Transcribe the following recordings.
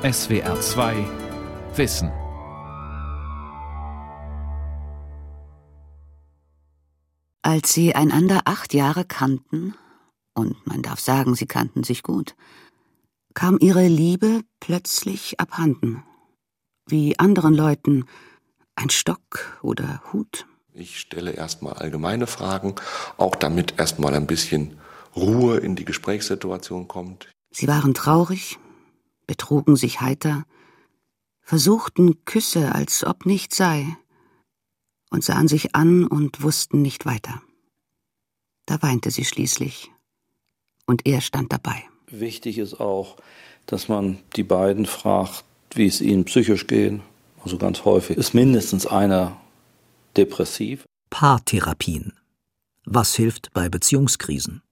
SWR 2 Wissen. Als sie einander acht Jahre kannten, und man darf sagen, sie kannten sich gut, kam ihre Liebe plötzlich abhanden. Wie anderen Leuten ein Stock oder Hut. Ich stelle erstmal allgemeine Fragen, auch damit erstmal ein bisschen Ruhe in die Gesprächssituation kommt. Sie waren traurig, betrugen sich heiter, versuchten Küsse, als ob nichts sei, und sahen sich an und wussten nicht weiter. Da weinte sie schließlich, und er stand dabei. Wichtig ist auch, dass man die beiden fragt, wie es ihnen psychisch geht. Also ganz häufig ist mindestens einer depressiv. Paartherapien. Was hilft bei Beziehungskrisen?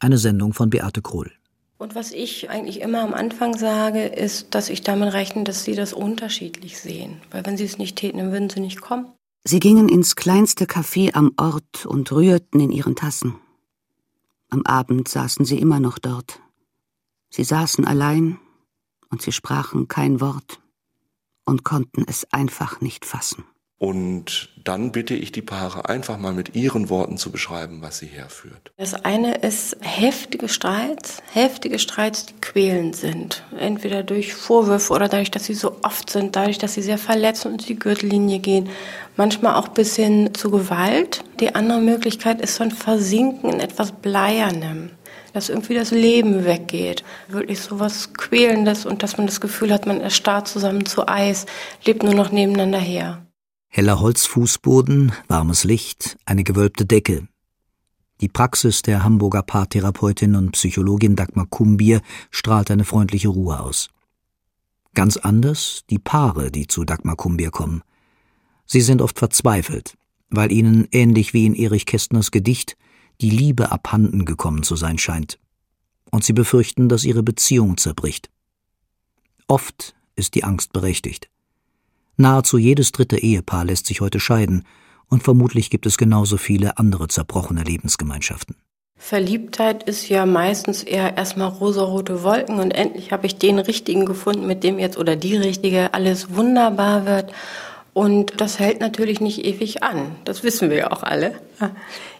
Eine Sendung von Beate Krull. Und was ich eigentlich immer am Anfang sage, ist, dass ich damit rechne, dass sie das unterschiedlich sehen. Weil wenn sie es nicht täten, dann würden sie nicht kommen. Sie gingen ins kleinste Café am Ort und rührten in ihren Tassen. Am Abend saßen sie immer noch dort. Sie saßen allein und sie sprachen kein Wort und konnten es einfach nicht fassen. Und dann bitte ich die Paare einfach mal mit ihren Worten zu beschreiben, was sie herführt. Das eine ist heftige Streits, heftige Streits, die quälend sind. Entweder durch Vorwürfe oder dadurch, dass sie so oft sind, dadurch, dass sie sehr verletzt und die Gürtellinie gehen. Manchmal auch bis hin zu Gewalt. Die andere Möglichkeit ist so ein Versinken in etwas Bleiernem dass irgendwie das Leben weggeht. Wirklich so was Quälendes und dass man das Gefühl hat, man erstarrt zusammen zu Eis, lebt nur noch nebeneinander her. Heller Holzfußboden, warmes Licht, eine gewölbte Decke. Die Praxis der Hamburger Paartherapeutin und Psychologin Dagmar Kumbier strahlt eine freundliche Ruhe aus. Ganz anders die Paare, die zu Dagmar Kumbier kommen. Sie sind oft verzweifelt, weil ihnen, ähnlich wie in Erich Kästners Gedicht, die Liebe abhanden gekommen zu sein scheint. Und sie befürchten, dass ihre Beziehung zerbricht. Oft ist die Angst berechtigt. Nahezu jedes dritte Ehepaar lässt sich heute scheiden, und vermutlich gibt es genauso viele andere zerbrochene Lebensgemeinschaften. Verliebtheit ist ja meistens eher erstmal rosarote Wolken und endlich habe ich den richtigen gefunden, mit dem jetzt oder die richtige alles wunderbar wird. Und das hält natürlich nicht ewig an. Das wissen wir ja auch alle.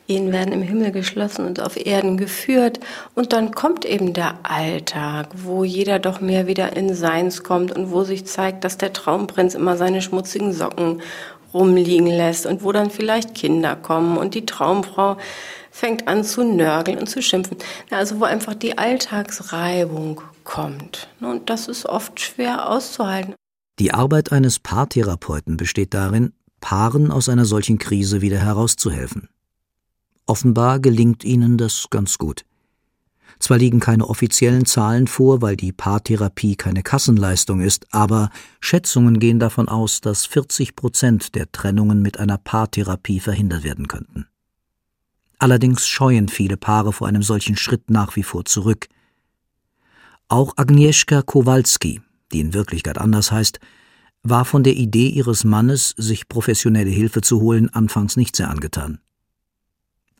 Ehen werden im Himmel geschlossen und auf Erden geführt. Und dann kommt eben der Alltag, wo jeder doch mehr wieder in Seins kommt und wo sich zeigt, dass der Traumprinz immer seine schmutzigen Socken rumliegen lässt und wo dann vielleicht Kinder kommen und die Traumfrau fängt an zu nörgeln und zu schimpfen. Also wo einfach die Alltagsreibung kommt. Und das ist oft schwer auszuhalten. Die Arbeit eines Paartherapeuten besteht darin, Paaren aus einer solchen Krise wieder herauszuhelfen. Offenbar gelingt ihnen das ganz gut. Zwar liegen keine offiziellen Zahlen vor, weil die Paartherapie keine Kassenleistung ist, aber Schätzungen gehen davon aus, dass 40 Prozent der Trennungen mit einer Paartherapie verhindert werden könnten. Allerdings scheuen viele Paare vor einem solchen Schritt nach wie vor zurück. Auch Agnieszka Kowalski, die in Wirklichkeit anders heißt, war von der Idee ihres Mannes, sich professionelle Hilfe zu holen, anfangs nicht sehr angetan.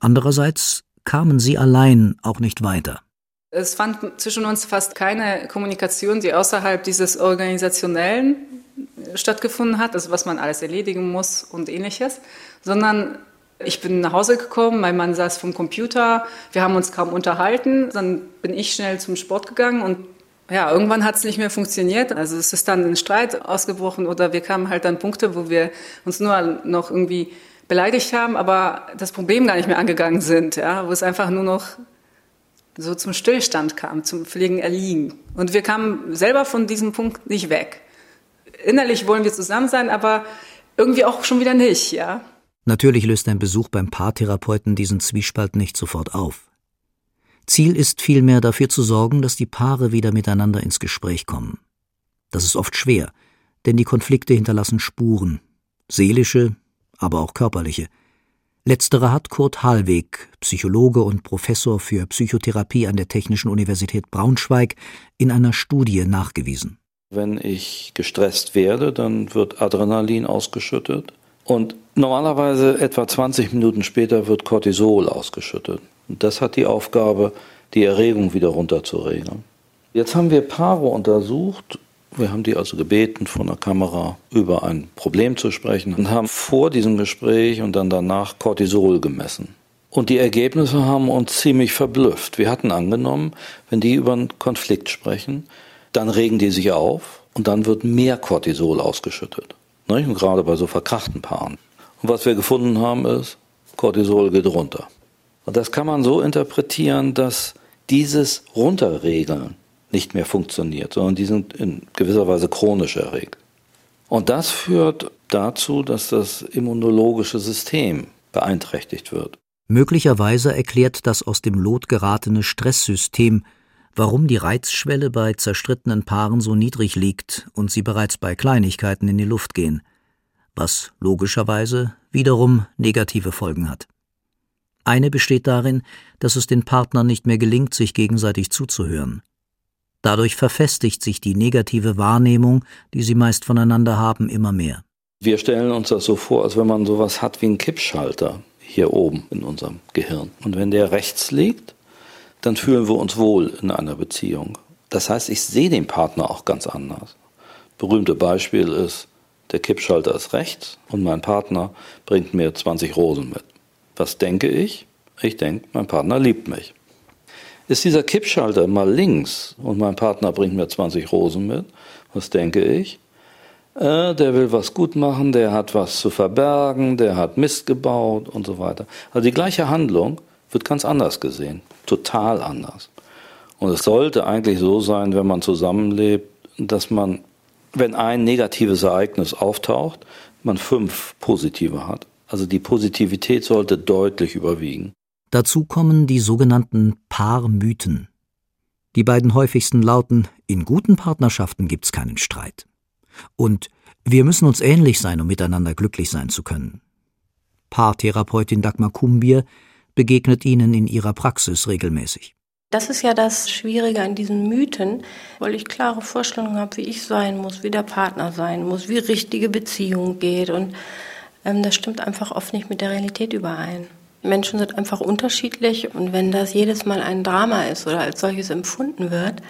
Andererseits kamen sie allein auch nicht weiter. Es fand zwischen uns fast keine Kommunikation, die außerhalb dieses Organisationellen stattgefunden hat, also was man alles erledigen muss und ähnliches, sondern ich bin nach Hause gekommen, mein Mann saß vom Computer, wir haben uns kaum unterhalten, dann bin ich schnell zum Sport gegangen und ja, irgendwann hat es nicht mehr funktioniert. Also es ist dann ein Streit ausgebrochen oder wir kamen halt an Punkte, wo wir uns nur noch irgendwie beleidigt haben, aber das Problem gar nicht mehr angegangen sind, ja, wo es einfach nur noch so zum Stillstand kam, zum völligen Erliegen. Und wir kamen selber von diesem Punkt nicht weg. Innerlich wollen wir zusammen sein, aber irgendwie auch schon wieder nicht, ja. Natürlich löst ein Besuch beim Paartherapeuten diesen Zwiespalt nicht sofort auf. Ziel ist vielmehr dafür zu sorgen, dass die Paare wieder miteinander ins Gespräch kommen. Das ist oft schwer, denn die Konflikte hinterlassen Spuren, seelische, aber auch körperliche. Letztere hat Kurt Hallweg, Psychologe und Professor für Psychotherapie an der Technischen Universität Braunschweig, in einer Studie nachgewiesen. Wenn ich gestresst werde, dann wird Adrenalin ausgeschüttet und normalerweise etwa 20 Minuten später wird Cortisol ausgeschüttet. Und das hat die Aufgabe, die Erregung wieder runterzuregeln. Jetzt haben wir Paare untersucht, Wir haben die also gebeten, vor einer Kamera über ein Problem zu sprechen und haben vor diesem Gespräch und dann danach Cortisol gemessen. Und die Ergebnisse haben uns ziemlich verblüfft. Wir hatten angenommen, wenn die über einen Konflikt sprechen, dann regen die sich auf und dann wird mehr Cortisol ausgeschüttet. Und gerade bei so verkrachten Paaren. Und was wir gefunden haben ist, Cortisol geht runter. Und das kann man so interpretieren, dass dieses Runterregeln nicht mehr funktioniert, sondern die sind in gewisser Weise chronisch erregt. Und das führt dazu, dass das immunologische System beeinträchtigt wird. Möglicherweise erklärt das aus dem Lot geratene Stresssystem, warum die Reizschwelle bei zerstrittenen Paaren so niedrig liegt und sie bereits bei Kleinigkeiten in die Luft gehen, was logischerweise wiederum negative Folgen hat. Eine besteht darin, dass es den Partnern nicht mehr gelingt, sich gegenseitig zuzuhören. Dadurch verfestigt sich die negative Wahrnehmung, die sie meist voneinander haben, immer mehr. Wir stellen uns das so vor, als wenn man sowas hat wie einen Kippschalter hier oben in unserem Gehirn. Und wenn der rechts liegt, dann fühlen wir uns wohl in einer Beziehung. Das heißt, ich sehe den Partner auch ganz anders. Berühmte Beispiel ist, der Kippschalter ist rechts und mein Partner bringt mir 20 Rosen mit. Was denke ich? Ich denke, mein Partner liebt mich. Ist dieser Kippschalter mal links und mein Partner bringt mir 20 Rosen mit, was denke ich? Äh, der will was gut machen, der hat was zu verbergen, der hat Mist gebaut und so weiter. Also die gleiche Handlung wird ganz anders gesehen, total anders. Und es sollte eigentlich so sein, wenn man zusammenlebt, dass man, wenn ein negatives Ereignis auftaucht, man fünf positive hat. Also die Positivität sollte deutlich überwiegen. Dazu kommen die sogenannten Paarmythen. Die beiden häufigsten lauten In guten Partnerschaften gibt's keinen Streit. Und wir müssen uns ähnlich sein, um miteinander glücklich sein zu können. Paartherapeutin Dagmar Kumbier begegnet ihnen in ihrer Praxis regelmäßig. Das ist ja das Schwierige an diesen Mythen, weil ich klare Vorstellungen habe, wie ich sein muss, wie der Partner sein muss, wie richtige Beziehung geht. Und ähm, das stimmt einfach oft nicht mit der Realität überein. Menschen sind einfach unterschiedlich und wenn das jedes Mal ein Drama ist oder als solches empfunden wird,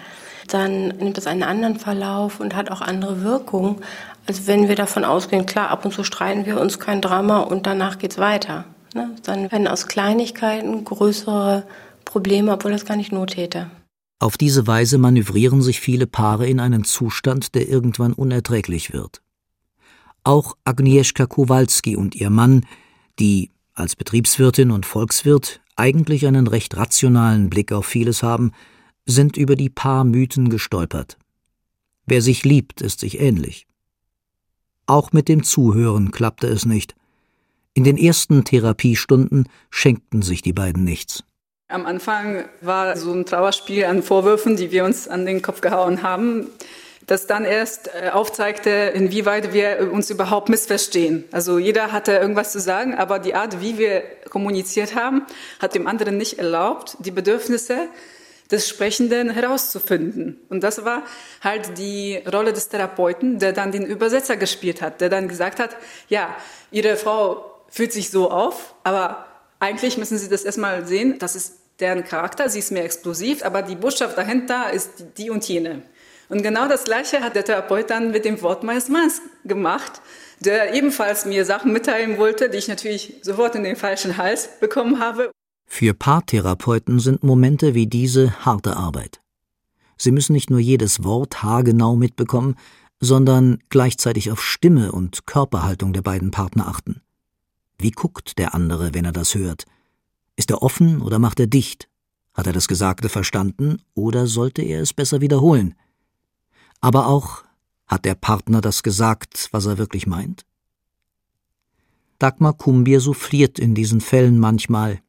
dann nimmt das einen anderen Verlauf und hat auch andere Wirkungen, als wenn wir davon ausgehen, klar, ab und zu streiten wir uns kein Drama und danach geht's weiter. Ne? Dann werden aus Kleinigkeiten größere Probleme, obwohl das gar nicht Not täte. Auf diese Weise manövrieren sich viele Paare in einen Zustand, der irgendwann unerträglich wird. Auch Agnieszka Kowalski und ihr Mann, die als Betriebswirtin und Volkswirt eigentlich einen recht rationalen Blick auf vieles haben, sind über die paar Mythen gestolpert. Wer sich liebt, ist sich ähnlich. Auch mit dem Zuhören klappte es nicht. In den ersten Therapiestunden schenkten sich die beiden nichts. Am Anfang war so ein Trauerspiel an Vorwürfen, die wir uns an den Kopf gehauen haben das dann erst äh, aufzeigte, inwieweit wir uns überhaupt missverstehen. Also jeder hatte irgendwas zu sagen, aber die Art, wie wir kommuniziert haben, hat dem anderen nicht erlaubt, die Bedürfnisse des Sprechenden herauszufinden. Und das war halt die Rolle des Therapeuten, der dann den Übersetzer gespielt hat, der dann gesagt hat, ja, Ihre Frau fühlt sich so auf, aber eigentlich müssen Sie das erstmal sehen, das ist deren Charakter, sie ist mehr explosiv, aber die Botschaft dahinter ist die und jene. Und genau das Gleiche hat der Therapeut dann mit dem Wort meines Manns gemacht, der ebenfalls mir Sachen mitteilen wollte, die ich natürlich sofort in den falschen Hals bekommen habe. Für Paartherapeuten sind Momente wie diese harte Arbeit. Sie müssen nicht nur jedes Wort haargenau mitbekommen, sondern gleichzeitig auf Stimme und Körperhaltung der beiden Partner achten. Wie guckt der andere, wenn er das hört? Ist er offen oder macht er dicht? Hat er das Gesagte verstanden oder sollte er es besser wiederholen? Aber auch, hat der Partner das gesagt, was er wirklich meint? Dagmar Kumbier souffliert in diesen Fällen manchmal.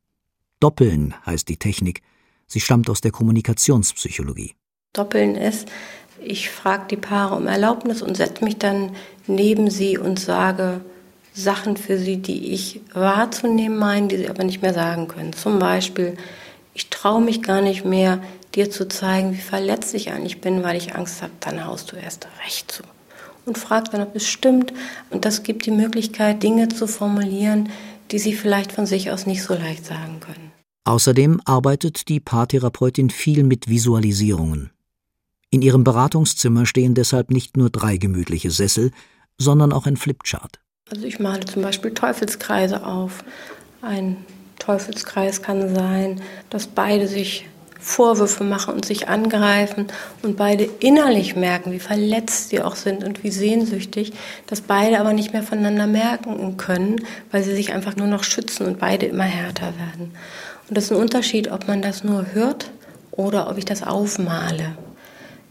Doppeln heißt die Technik. Sie stammt aus der Kommunikationspsychologie. Doppeln ist, ich frage die Paare um Erlaubnis und setze mich dann neben sie und sage Sachen für sie, die ich wahrzunehmen meine, die sie aber nicht mehr sagen können. Zum Beispiel, ich traue mich gar nicht mehr, dir zu zeigen, wie verletzt ich eigentlich bin, weil ich Angst habe, dann haust du erst recht zu. Und frag dann, ob es stimmt. Und das gibt die Möglichkeit, Dinge zu formulieren, die sie vielleicht von sich aus nicht so leicht sagen können. Außerdem arbeitet die Paartherapeutin viel mit Visualisierungen. In ihrem Beratungszimmer stehen deshalb nicht nur drei gemütliche Sessel, sondern auch ein Flipchart. Also ich male zum Beispiel Teufelskreise auf. Ein Teufelskreis kann sein, dass beide sich Vorwürfe machen und sich angreifen und beide innerlich merken, wie verletzt sie auch sind und wie sehnsüchtig, dass beide aber nicht mehr voneinander merken können, weil sie sich einfach nur noch schützen und beide immer härter werden. Und das ist ein Unterschied, ob man das nur hört oder ob ich das aufmale.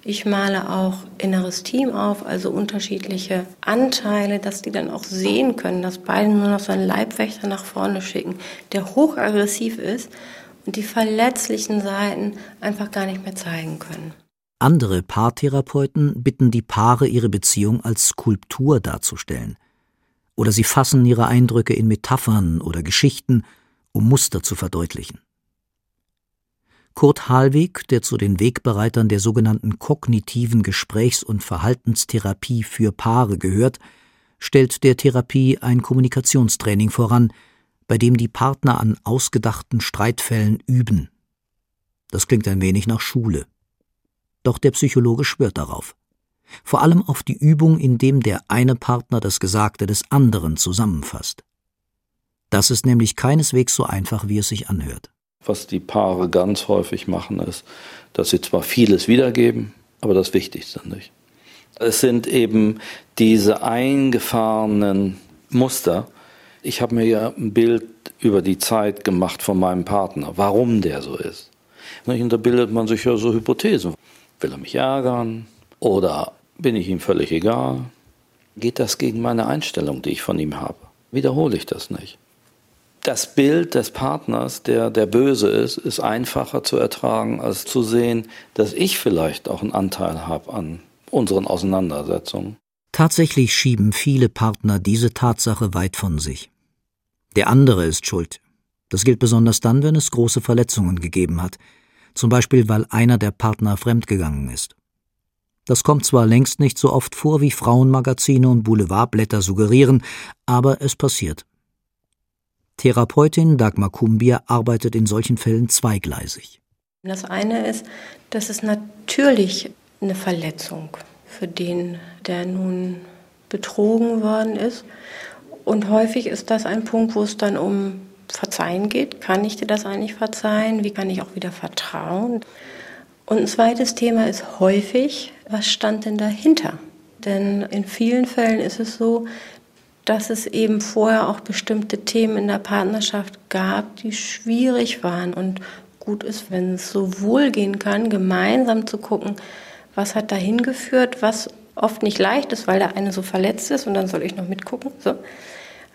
Ich male auch inneres Team auf, also unterschiedliche Anteile, dass die dann auch sehen können, dass beide nur noch so einen Leibwächter nach vorne schicken, der hochaggressiv ist und die verletzlichen Seiten einfach gar nicht mehr zeigen können. Andere Paartherapeuten bitten die Paare, ihre Beziehung als Skulptur darzustellen. Oder sie fassen ihre Eindrücke in Metaphern oder Geschichten, um Muster zu verdeutlichen. Kurt Halwig, der zu den Wegbereitern der sogenannten kognitiven Gesprächs- und Verhaltenstherapie für Paare gehört, stellt der Therapie ein Kommunikationstraining voran, bei dem die Partner an ausgedachten Streitfällen üben. Das klingt ein wenig nach Schule. Doch der Psychologe schwört darauf. Vor allem auf die Übung, in dem der eine Partner das Gesagte des anderen zusammenfasst. Das ist nämlich keineswegs so einfach, wie es sich anhört. Was die Paare ganz häufig machen, ist, dass sie zwar vieles wiedergeben, aber das Wichtigste nicht. Es sind eben diese eingefahrenen Muster. Ich habe mir ja ein Bild über die Zeit gemacht von meinem Partner, warum der so ist. Und da bildet man sich ja so Hypothesen. Will er mich ärgern? Oder bin ich ihm völlig egal? Geht das gegen meine Einstellung, die ich von ihm habe? Wiederhole ich das nicht? Das Bild des Partners, der der böse ist, ist einfacher zu ertragen, als zu sehen, dass ich vielleicht auch einen Anteil habe an unseren Auseinandersetzungen. Tatsächlich schieben viele Partner diese Tatsache weit von sich. Der andere ist schuld. Das gilt besonders dann, wenn es große Verletzungen gegeben hat, zum Beispiel weil einer der Partner fremdgegangen ist. Das kommt zwar längst nicht so oft vor, wie Frauenmagazine und Boulevardblätter suggerieren, aber es passiert. Therapeutin Dagmar Kumbier arbeitet in solchen Fällen zweigleisig. Das eine ist, dass es natürlich eine Verletzung für den, der nun betrogen worden ist. Und häufig ist das ein Punkt, wo es dann um Verzeihen geht. Kann ich dir das eigentlich verzeihen? Wie kann ich auch wieder vertrauen? Und ein zweites Thema ist häufig, was stand denn dahinter? Denn in vielen Fällen ist es so, dass es eben vorher auch bestimmte Themen in der Partnerschaft gab, die schwierig waren. Und gut ist, wenn es so wohl gehen kann, gemeinsam zu gucken, was hat dahin geführt, was oft nicht leicht ist, weil der eine so verletzt ist und dann soll ich noch mitgucken. So.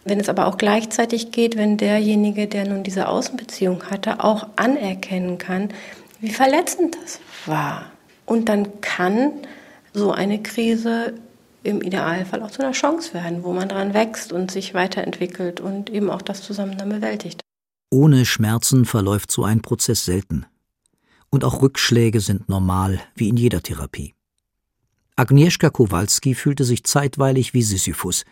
Wenn es aber auch gleichzeitig geht, wenn derjenige, der nun diese Außenbeziehung hatte, auch anerkennen kann, wie verletzend das war. Und dann kann so eine Krise im Idealfall auch zu einer Chance werden, wo man dran wächst und sich weiterentwickelt und eben auch das zusammen dann bewältigt. Ohne Schmerzen verläuft so ein Prozess selten. Und auch Rückschläge sind normal, wie in jeder Therapie. Agnieszka Kowalski fühlte sich zeitweilig wie Sisyphus.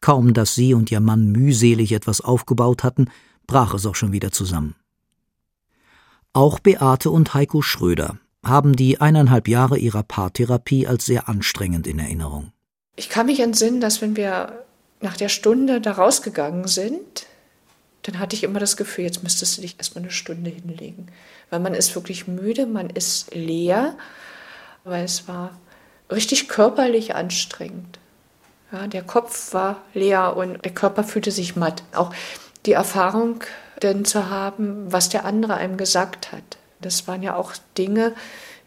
Kaum, dass sie und ihr Mann mühselig etwas aufgebaut hatten, brach es auch schon wieder zusammen. Auch Beate und Heiko Schröder haben die eineinhalb Jahre ihrer Paartherapie als sehr anstrengend in Erinnerung. Ich kann mich entsinnen, dass wenn wir nach der Stunde da rausgegangen sind, dann hatte ich immer das Gefühl, jetzt müsstest du dich erstmal eine Stunde hinlegen. Weil man ist wirklich müde, man ist leer, weil es war richtig körperlich anstrengend. Ja, der Kopf war leer und der Körper fühlte sich matt. Auch die Erfahrung denn zu haben, was der andere einem gesagt hat. Das waren ja auch Dinge,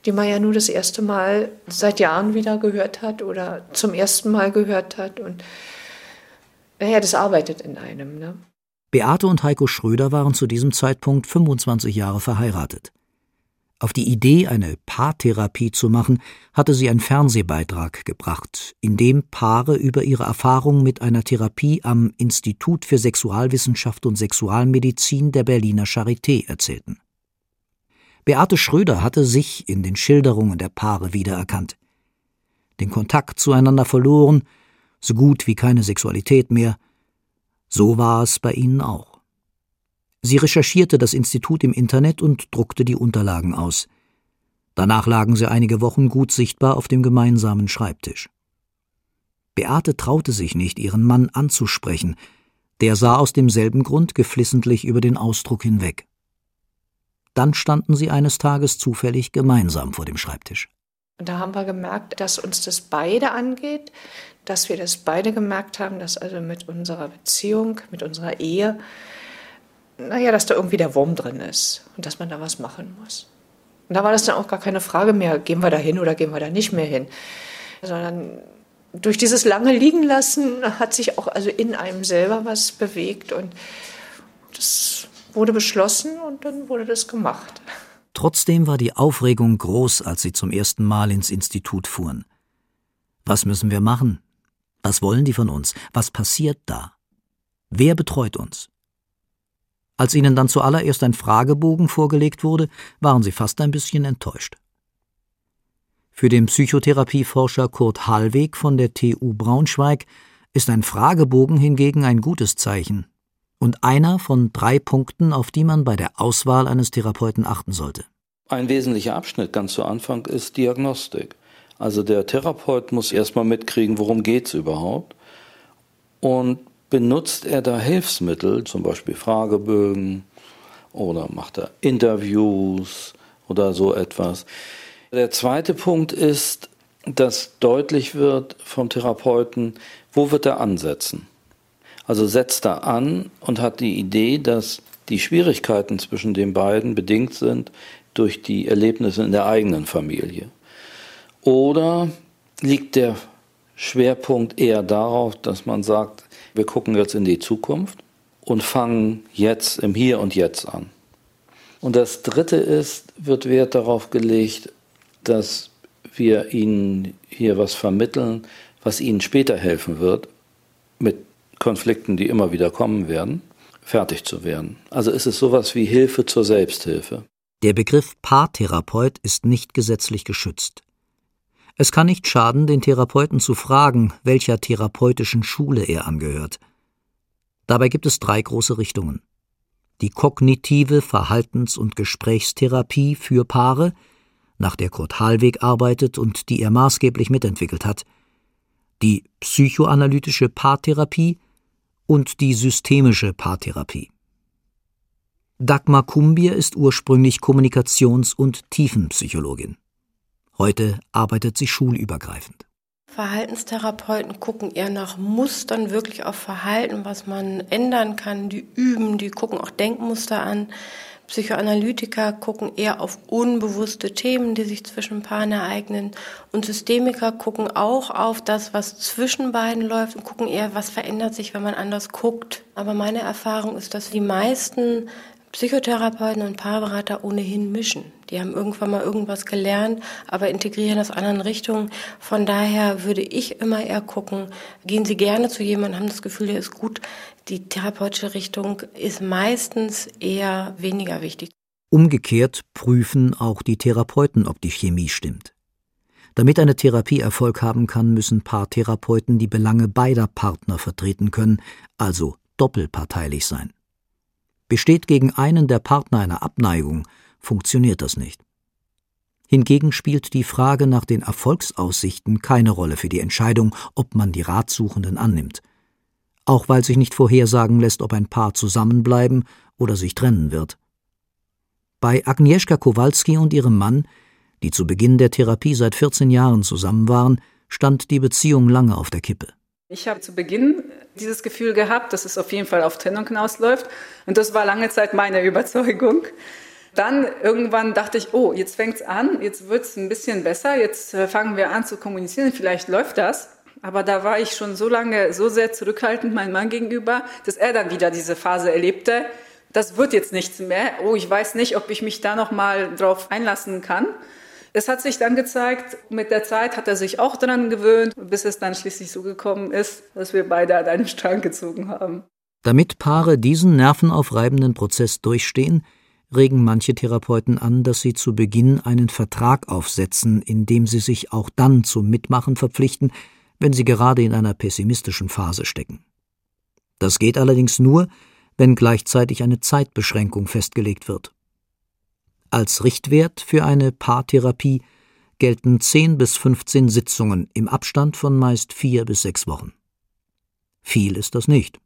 die man ja nur das erste Mal seit Jahren wieder gehört hat oder zum ersten Mal gehört hat. Und naja, das arbeitet in einem. Ne? Beate und Heiko Schröder waren zu diesem Zeitpunkt 25 Jahre verheiratet. Auf die Idee, eine Paartherapie zu machen, hatte sie ein Fernsehbeitrag gebracht, in dem Paare über ihre Erfahrung mit einer Therapie am Institut für Sexualwissenschaft und Sexualmedizin der Berliner Charité erzählten. Beate Schröder hatte sich in den Schilderungen der Paare wiedererkannt. Den Kontakt zueinander verloren, so gut wie keine Sexualität mehr. So war es bei ihnen auch. Sie recherchierte das Institut im Internet und druckte die Unterlagen aus. Danach lagen sie einige Wochen gut sichtbar auf dem gemeinsamen Schreibtisch. Beate traute sich nicht, ihren Mann anzusprechen, der sah aus demselben Grund geflissentlich über den Ausdruck hinweg. Dann standen sie eines Tages zufällig gemeinsam vor dem Schreibtisch. Und da haben wir gemerkt, dass uns das beide angeht, dass wir das beide gemerkt haben, dass also mit unserer Beziehung, mit unserer Ehe, naja, dass da irgendwie der Wurm drin ist und dass man da was machen muss. Und da war das dann auch gar keine Frage mehr, gehen wir da hin oder gehen wir da nicht mehr hin, sondern durch dieses lange Liegenlassen hat sich auch also in einem selber was bewegt und das wurde beschlossen und dann wurde das gemacht. Trotzdem war die Aufregung groß, als sie zum ersten Mal ins Institut fuhren. Was müssen wir machen? Was wollen die von uns? Was passiert da? Wer betreut uns? Als ihnen dann zuallererst ein Fragebogen vorgelegt wurde, waren sie fast ein bisschen enttäuscht. Für den Psychotherapieforscher Kurt Hallweg von der TU Braunschweig ist ein Fragebogen hingegen ein gutes Zeichen und einer von drei Punkten, auf die man bei der Auswahl eines Therapeuten achten sollte. Ein wesentlicher Abschnitt ganz zu Anfang ist Diagnostik. Also der Therapeut muss erstmal mitkriegen, worum geht es überhaupt. Und benutzt er da Hilfsmittel, zum Beispiel Fragebögen oder macht er Interviews oder so etwas. Der zweite Punkt ist, dass deutlich wird vom Therapeuten, wo wird er ansetzen. Also setzt er an und hat die Idee, dass die Schwierigkeiten zwischen den beiden bedingt sind durch die Erlebnisse in der eigenen Familie. Oder liegt der Schwerpunkt eher darauf, dass man sagt, wir gucken jetzt in die Zukunft und fangen jetzt im Hier und Jetzt an. Und das Dritte ist, wird Wert darauf gelegt, dass wir ihnen hier was vermitteln, was ihnen später helfen wird, mit Konflikten, die immer wieder kommen werden, fertig zu werden. Also ist es sowas wie Hilfe zur Selbsthilfe. Der Begriff Paartherapeut ist nicht gesetzlich geschützt. Es kann nicht schaden, den Therapeuten zu fragen, welcher therapeutischen Schule er angehört. Dabei gibt es drei große Richtungen. Die kognitive Verhaltens- und Gesprächstherapie für Paare, nach der Kurt Hallweg arbeitet und die er maßgeblich mitentwickelt hat, die psychoanalytische Paartherapie und die systemische Paartherapie. Dagmar Kumbier ist ursprünglich Kommunikations- und Tiefenpsychologin. Heute arbeitet sie schulübergreifend. Verhaltenstherapeuten gucken eher nach Mustern, wirklich auf Verhalten, was man ändern kann. Die üben, die gucken auch Denkmuster an. Psychoanalytiker gucken eher auf unbewusste Themen, die sich zwischen Paaren ereignen. Und Systemiker gucken auch auf das, was zwischen beiden läuft und gucken eher, was verändert sich, wenn man anders guckt. Aber meine Erfahrung ist, dass die meisten Psychotherapeuten und Paarberater ohnehin mischen. Die haben irgendwann mal irgendwas gelernt, aber integrieren aus anderen Richtungen. Von daher würde ich immer eher gucken, gehen Sie gerne zu jemandem, haben das Gefühl, der ist gut. Die therapeutische Richtung ist meistens eher weniger wichtig. Umgekehrt prüfen auch die Therapeuten, ob die Chemie stimmt. Damit eine Therapie Erfolg haben kann, müssen Paartherapeuten die Belange beider Partner vertreten können, also doppelparteilich sein. Besteht gegen einen der Partner eine Abneigung, funktioniert das nicht. Hingegen spielt die Frage nach den Erfolgsaussichten keine Rolle für die Entscheidung, ob man die Ratsuchenden annimmt. Auch weil sich nicht vorhersagen lässt, ob ein Paar zusammenbleiben oder sich trennen wird. Bei Agnieszka Kowalski und ihrem Mann, die zu Beginn der Therapie seit 14 Jahren zusammen waren, stand die Beziehung lange auf der Kippe. Ich habe zu Beginn dieses Gefühl gehabt, dass es auf jeden Fall auf Trennung hinausläuft. Und das war lange Zeit meine Überzeugung. Dann irgendwann dachte ich, oh, jetzt fängt es an, jetzt wird es ein bisschen besser, jetzt äh, fangen wir an zu kommunizieren, vielleicht läuft das. Aber da war ich schon so lange so sehr zurückhaltend meinem Mann gegenüber, dass er dann wieder diese Phase erlebte. Das wird jetzt nichts mehr. Oh, ich weiß nicht, ob ich mich da noch mal drauf einlassen kann. Es hat sich dann gezeigt, mit der Zeit hat er sich auch daran gewöhnt, bis es dann schließlich so gekommen ist, dass wir beide an einem Strang gezogen haben. Damit Paare diesen nervenaufreibenden Prozess durchstehen, regen manche Therapeuten an, dass sie zu Beginn einen Vertrag aufsetzen, in dem sie sich auch dann zum Mitmachen verpflichten, wenn sie gerade in einer pessimistischen Phase stecken. Das geht allerdings nur, wenn gleichzeitig eine Zeitbeschränkung festgelegt wird. Als Richtwert für eine Paartherapie gelten 10 bis 15 Sitzungen im Abstand von meist vier bis sechs Wochen. Viel ist das nicht.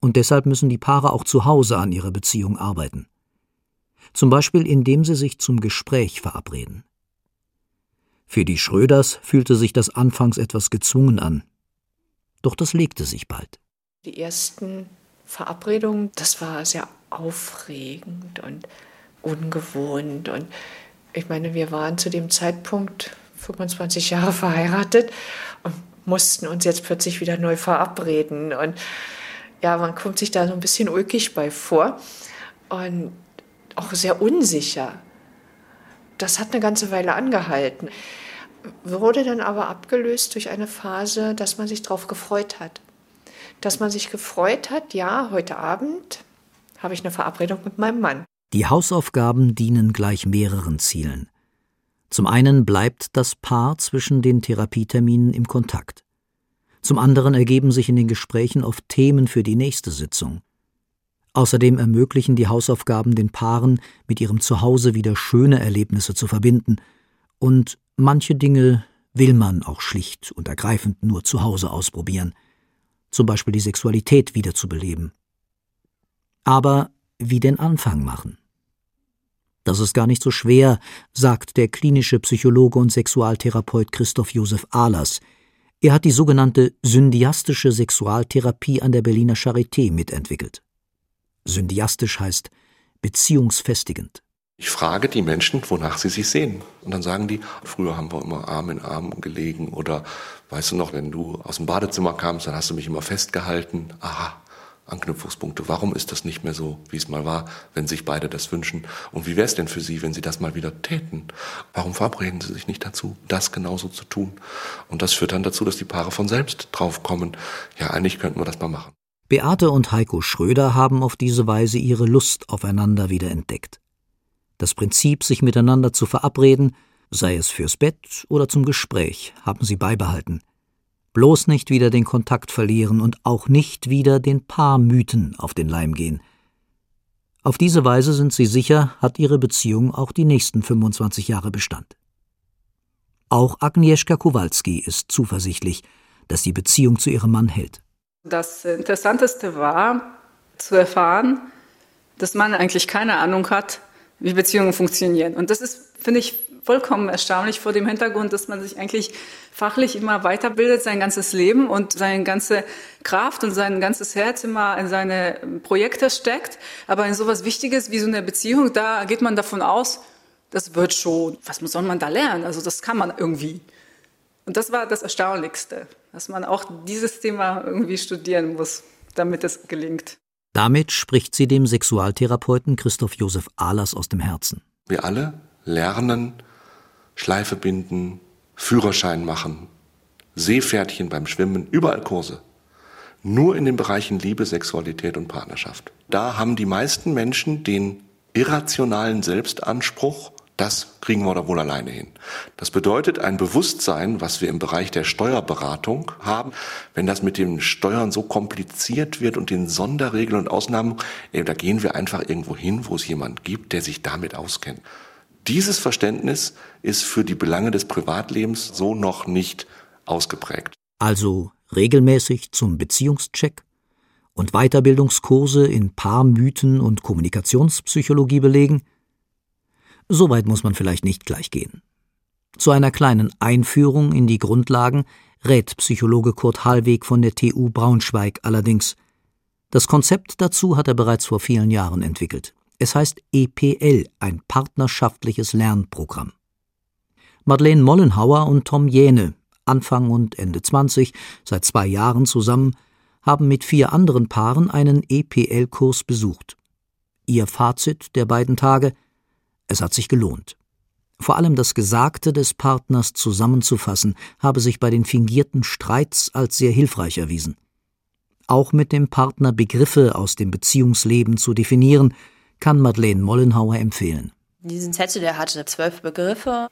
Und deshalb müssen die Paare auch zu Hause an ihrer Beziehung arbeiten. Zum Beispiel indem sie sich zum Gespräch verabreden. Für die Schröders fühlte sich das anfangs etwas gezwungen an. Doch das legte sich bald. Die ersten Verabredungen, das war sehr aufregend und ungewohnt. Und ich meine, wir waren zu dem Zeitpunkt 25 Jahre verheiratet und mussten uns jetzt plötzlich wieder neu verabreden. Und ja, man kommt sich da so ein bisschen ulkig bei vor und auch sehr unsicher. Das hat eine ganze Weile angehalten, wurde dann aber abgelöst durch eine Phase, dass man sich darauf gefreut hat. Dass man sich gefreut hat, ja, heute Abend habe ich eine Verabredung mit meinem Mann. Die Hausaufgaben dienen gleich mehreren Zielen. Zum einen bleibt das Paar zwischen den Therapieterminen im Kontakt. Zum anderen ergeben sich in den Gesprächen oft Themen für die nächste Sitzung. Außerdem ermöglichen die Hausaufgaben den Paaren, mit ihrem Zuhause wieder schöne Erlebnisse zu verbinden, und manche Dinge will man auch schlicht und ergreifend nur zu Hause ausprobieren, zum Beispiel die Sexualität wiederzubeleben. Aber wie den Anfang machen? Das ist gar nicht so schwer, sagt der klinische Psychologe und Sexualtherapeut Christoph Josef Ahlers, er hat die sogenannte syndiastische Sexualtherapie an der Berliner Charité mitentwickelt. Syndiastisch heißt beziehungsfestigend. Ich frage die Menschen, wonach sie sich sehen. Und dann sagen die, früher haben wir immer Arm in Arm gelegen oder weißt du noch, wenn du aus dem Badezimmer kamst, dann hast du mich immer festgehalten. Aha, Anknüpfungspunkte. Warum ist das nicht mehr so, wie es mal war, wenn sich beide das wünschen? Und wie wäre es denn für Sie, wenn Sie das mal wieder täten? Warum verabreden Sie sich nicht dazu, das genauso zu tun? Und das führt dann dazu, dass die Paare von selbst draufkommen. Ja, eigentlich könnten wir das mal machen. Beate und Heiko Schröder haben auf diese Weise ihre Lust aufeinander wieder entdeckt. Das Prinzip, sich miteinander zu verabreden, sei es fürs Bett oder zum Gespräch, haben sie beibehalten bloß nicht wieder den Kontakt verlieren und auch nicht wieder den Paarmythen auf den Leim gehen. Auf diese Weise sind sie sicher, hat ihre Beziehung auch die nächsten 25 Jahre Bestand. Auch Agnieszka Kowalski ist zuversichtlich, dass die Beziehung zu ihrem Mann hält. Das Interessanteste war zu erfahren, dass man eigentlich keine Ahnung hat, wie Beziehungen funktionieren. Und das ist, finde ich, vollkommen erstaunlich vor dem Hintergrund, dass man sich eigentlich fachlich immer weiterbildet, sein ganzes Leben und seine ganze Kraft und sein ganzes Herz immer in seine Projekte steckt. Aber in sowas Wichtiges wie so eine Beziehung, da geht man davon aus, das wird schon. Was soll man da lernen? Also das kann man irgendwie. Und das war das Erstaunlichste, dass man auch dieses Thema irgendwie studieren muss, damit es gelingt. Damit spricht sie dem Sexualtherapeuten Christoph Josef Ahlers aus dem Herzen. Wir alle lernen Schleife binden, Führerschein machen, Seepferdchen beim Schwimmen, überall Kurse. Nur in den Bereichen Liebe, Sexualität und Partnerschaft. Da haben die meisten Menschen den irrationalen Selbstanspruch, das kriegen wir da wohl alleine hin. Das bedeutet ein Bewusstsein, was wir im Bereich der Steuerberatung haben. Wenn das mit den Steuern so kompliziert wird und den Sonderregeln und Ausnahmen, da gehen wir einfach irgendwo hin, wo es jemand gibt, der sich damit auskennt. Dieses Verständnis ist für die Belange des Privatlebens so noch nicht ausgeprägt. Also regelmäßig zum Beziehungscheck und Weiterbildungskurse in Paarmythen und Kommunikationspsychologie belegen? Soweit muss man vielleicht nicht gleich gehen. Zu einer kleinen Einführung in die Grundlagen rät Psychologe Kurt Hallweg von der TU Braunschweig allerdings. Das Konzept dazu hat er bereits vor vielen Jahren entwickelt. Es heißt EPL, ein partnerschaftliches Lernprogramm. Madeleine Mollenhauer und Tom Jähne, Anfang und Ende 20, seit zwei Jahren zusammen, haben mit vier anderen Paaren einen EPL-Kurs besucht. Ihr Fazit der beiden Tage: Es hat sich gelohnt. Vor allem das Gesagte des Partners zusammenzufassen, habe sich bei den fingierten Streits als sehr hilfreich erwiesen. Auch mit dem Partner Begriffe aus dem Beziehungsleben zu definieren, kann Madeleine Mollenhauer empfehlen. Diesen Zettel, der hatte zwölf Begriffe.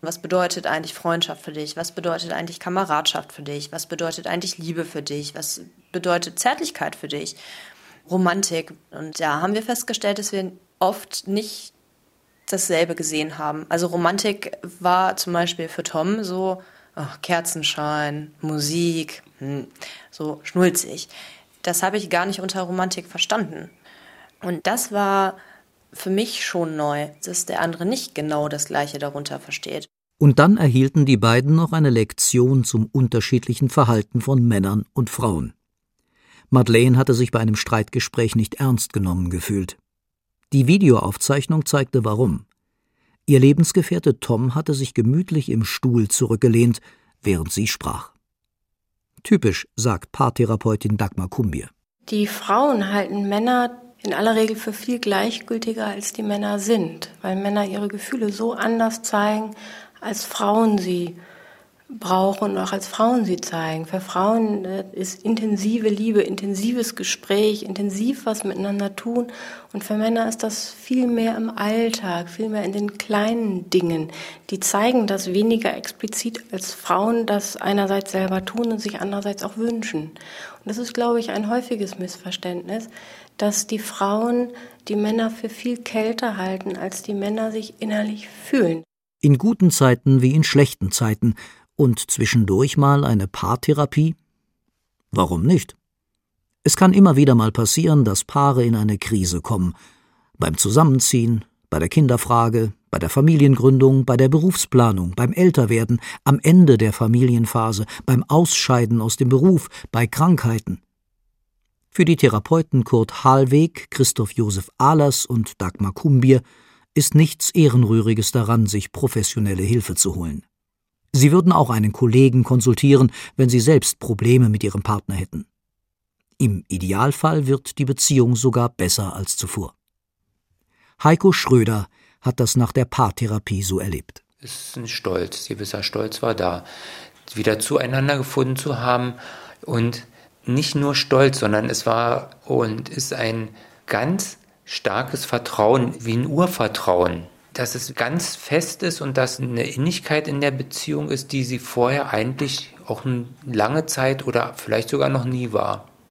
Was bedeutet eigentlich Freundschaft für dich? Was bedeutet eigentlich Kameradschaft für dich? Was bedeutet eigentlich Liebe für dich? Was bedeutet Zärtlichkeit für dich? Romantik. Und da haben wir festgestellt, dass wir oft nicht dasselbe gesehen haben. Also Romantik war zum Beispiel für Tom so oh, Kerzenschein, Musik, hm, so schnulzig. Das habe ich gar nicht unter Romantik verstanden. Und das war für mich schon neu, dass der andere nicht genau das Gleiche darunter versteht. Und dann erhielten die beiden noch eine Lektion zum unterschiedlichen Verhalten von Männern und Frauen. Madeleine hatte sich bei einem Streitgespräch nicht ernst genommen gefühlt. Die Videoaufzeichnung zeigte warum. Ihr Lebensgefährte Tom hatte sich gemütlich im Stuhl zurückgelehnt, während sie sprach. Typisch, sagt Paartherapeutin Dagmar Kumbier. Die Frauen halten Männer in aller Regel für viel gleichgültiger als die Männer sind, weil Männer ihre Gefühle so anders zeigen, als Frauen sie brauchen und auch als Frauen sie zeigen. Für Frauen äh, ist intensive Liebe, intensives Gespräch, intensiv was miteinander tun. Und für Männer ist das viel mehr im Alltag, viel mehr in den kleinen Dingen. Die zeigen das weniger explizit als Frauen das einerseits selber tun und sich andererseits auch wünschen. Und das ist, glaube ich, ein häufiges Missverständnis, dass die Frauen die Männer für viel kälter halten, als die Männer sich innerlich fühlen. In guten Zeiten wie in schlechten Zeiten und zwischendurch mal eine Paartherapie? Warum nicht? Es kann immer wieder mal passieren, dass Paare in eine Krise kommen. Beim Zusammenziehen, bei der Kinderfrage, bei der Familiengründung, bei der Berufsplanung, beim Älterwerden, am Ende der Familienphase, beim Ausscheiden aus dem Beruf, bei Krankheiten. Für die Therapeuten Kurt Halweg, Christoph Josef Ahlers und Dagmar Kumbier ist nichts Ehrenrühriges daran, sich professionelle Hilfe zu holen. Sie würden auch einen Kollegen konsultieren, wenn Sie selbst Probleme mit Ihrem Partner hätten. Im Idealfall wird die Beziehung sogar besser als zuvor. Heiko Schröder hat das nach der Paartherapie so erlebt. Es ist ein Stolz, gewisser Stolz war da, wieder zueinander gefunden zu haben und nicht nur Stolz, sondern es war und ist ein ganz starkes Vertrauen, wie ein Urvertrauen dass es ganz fest ist und dass eine Innigkeit in der Beziehung ist, die sie vorher eigentlich auch eine lange Zeit oder vielleicht sogar noch nie war.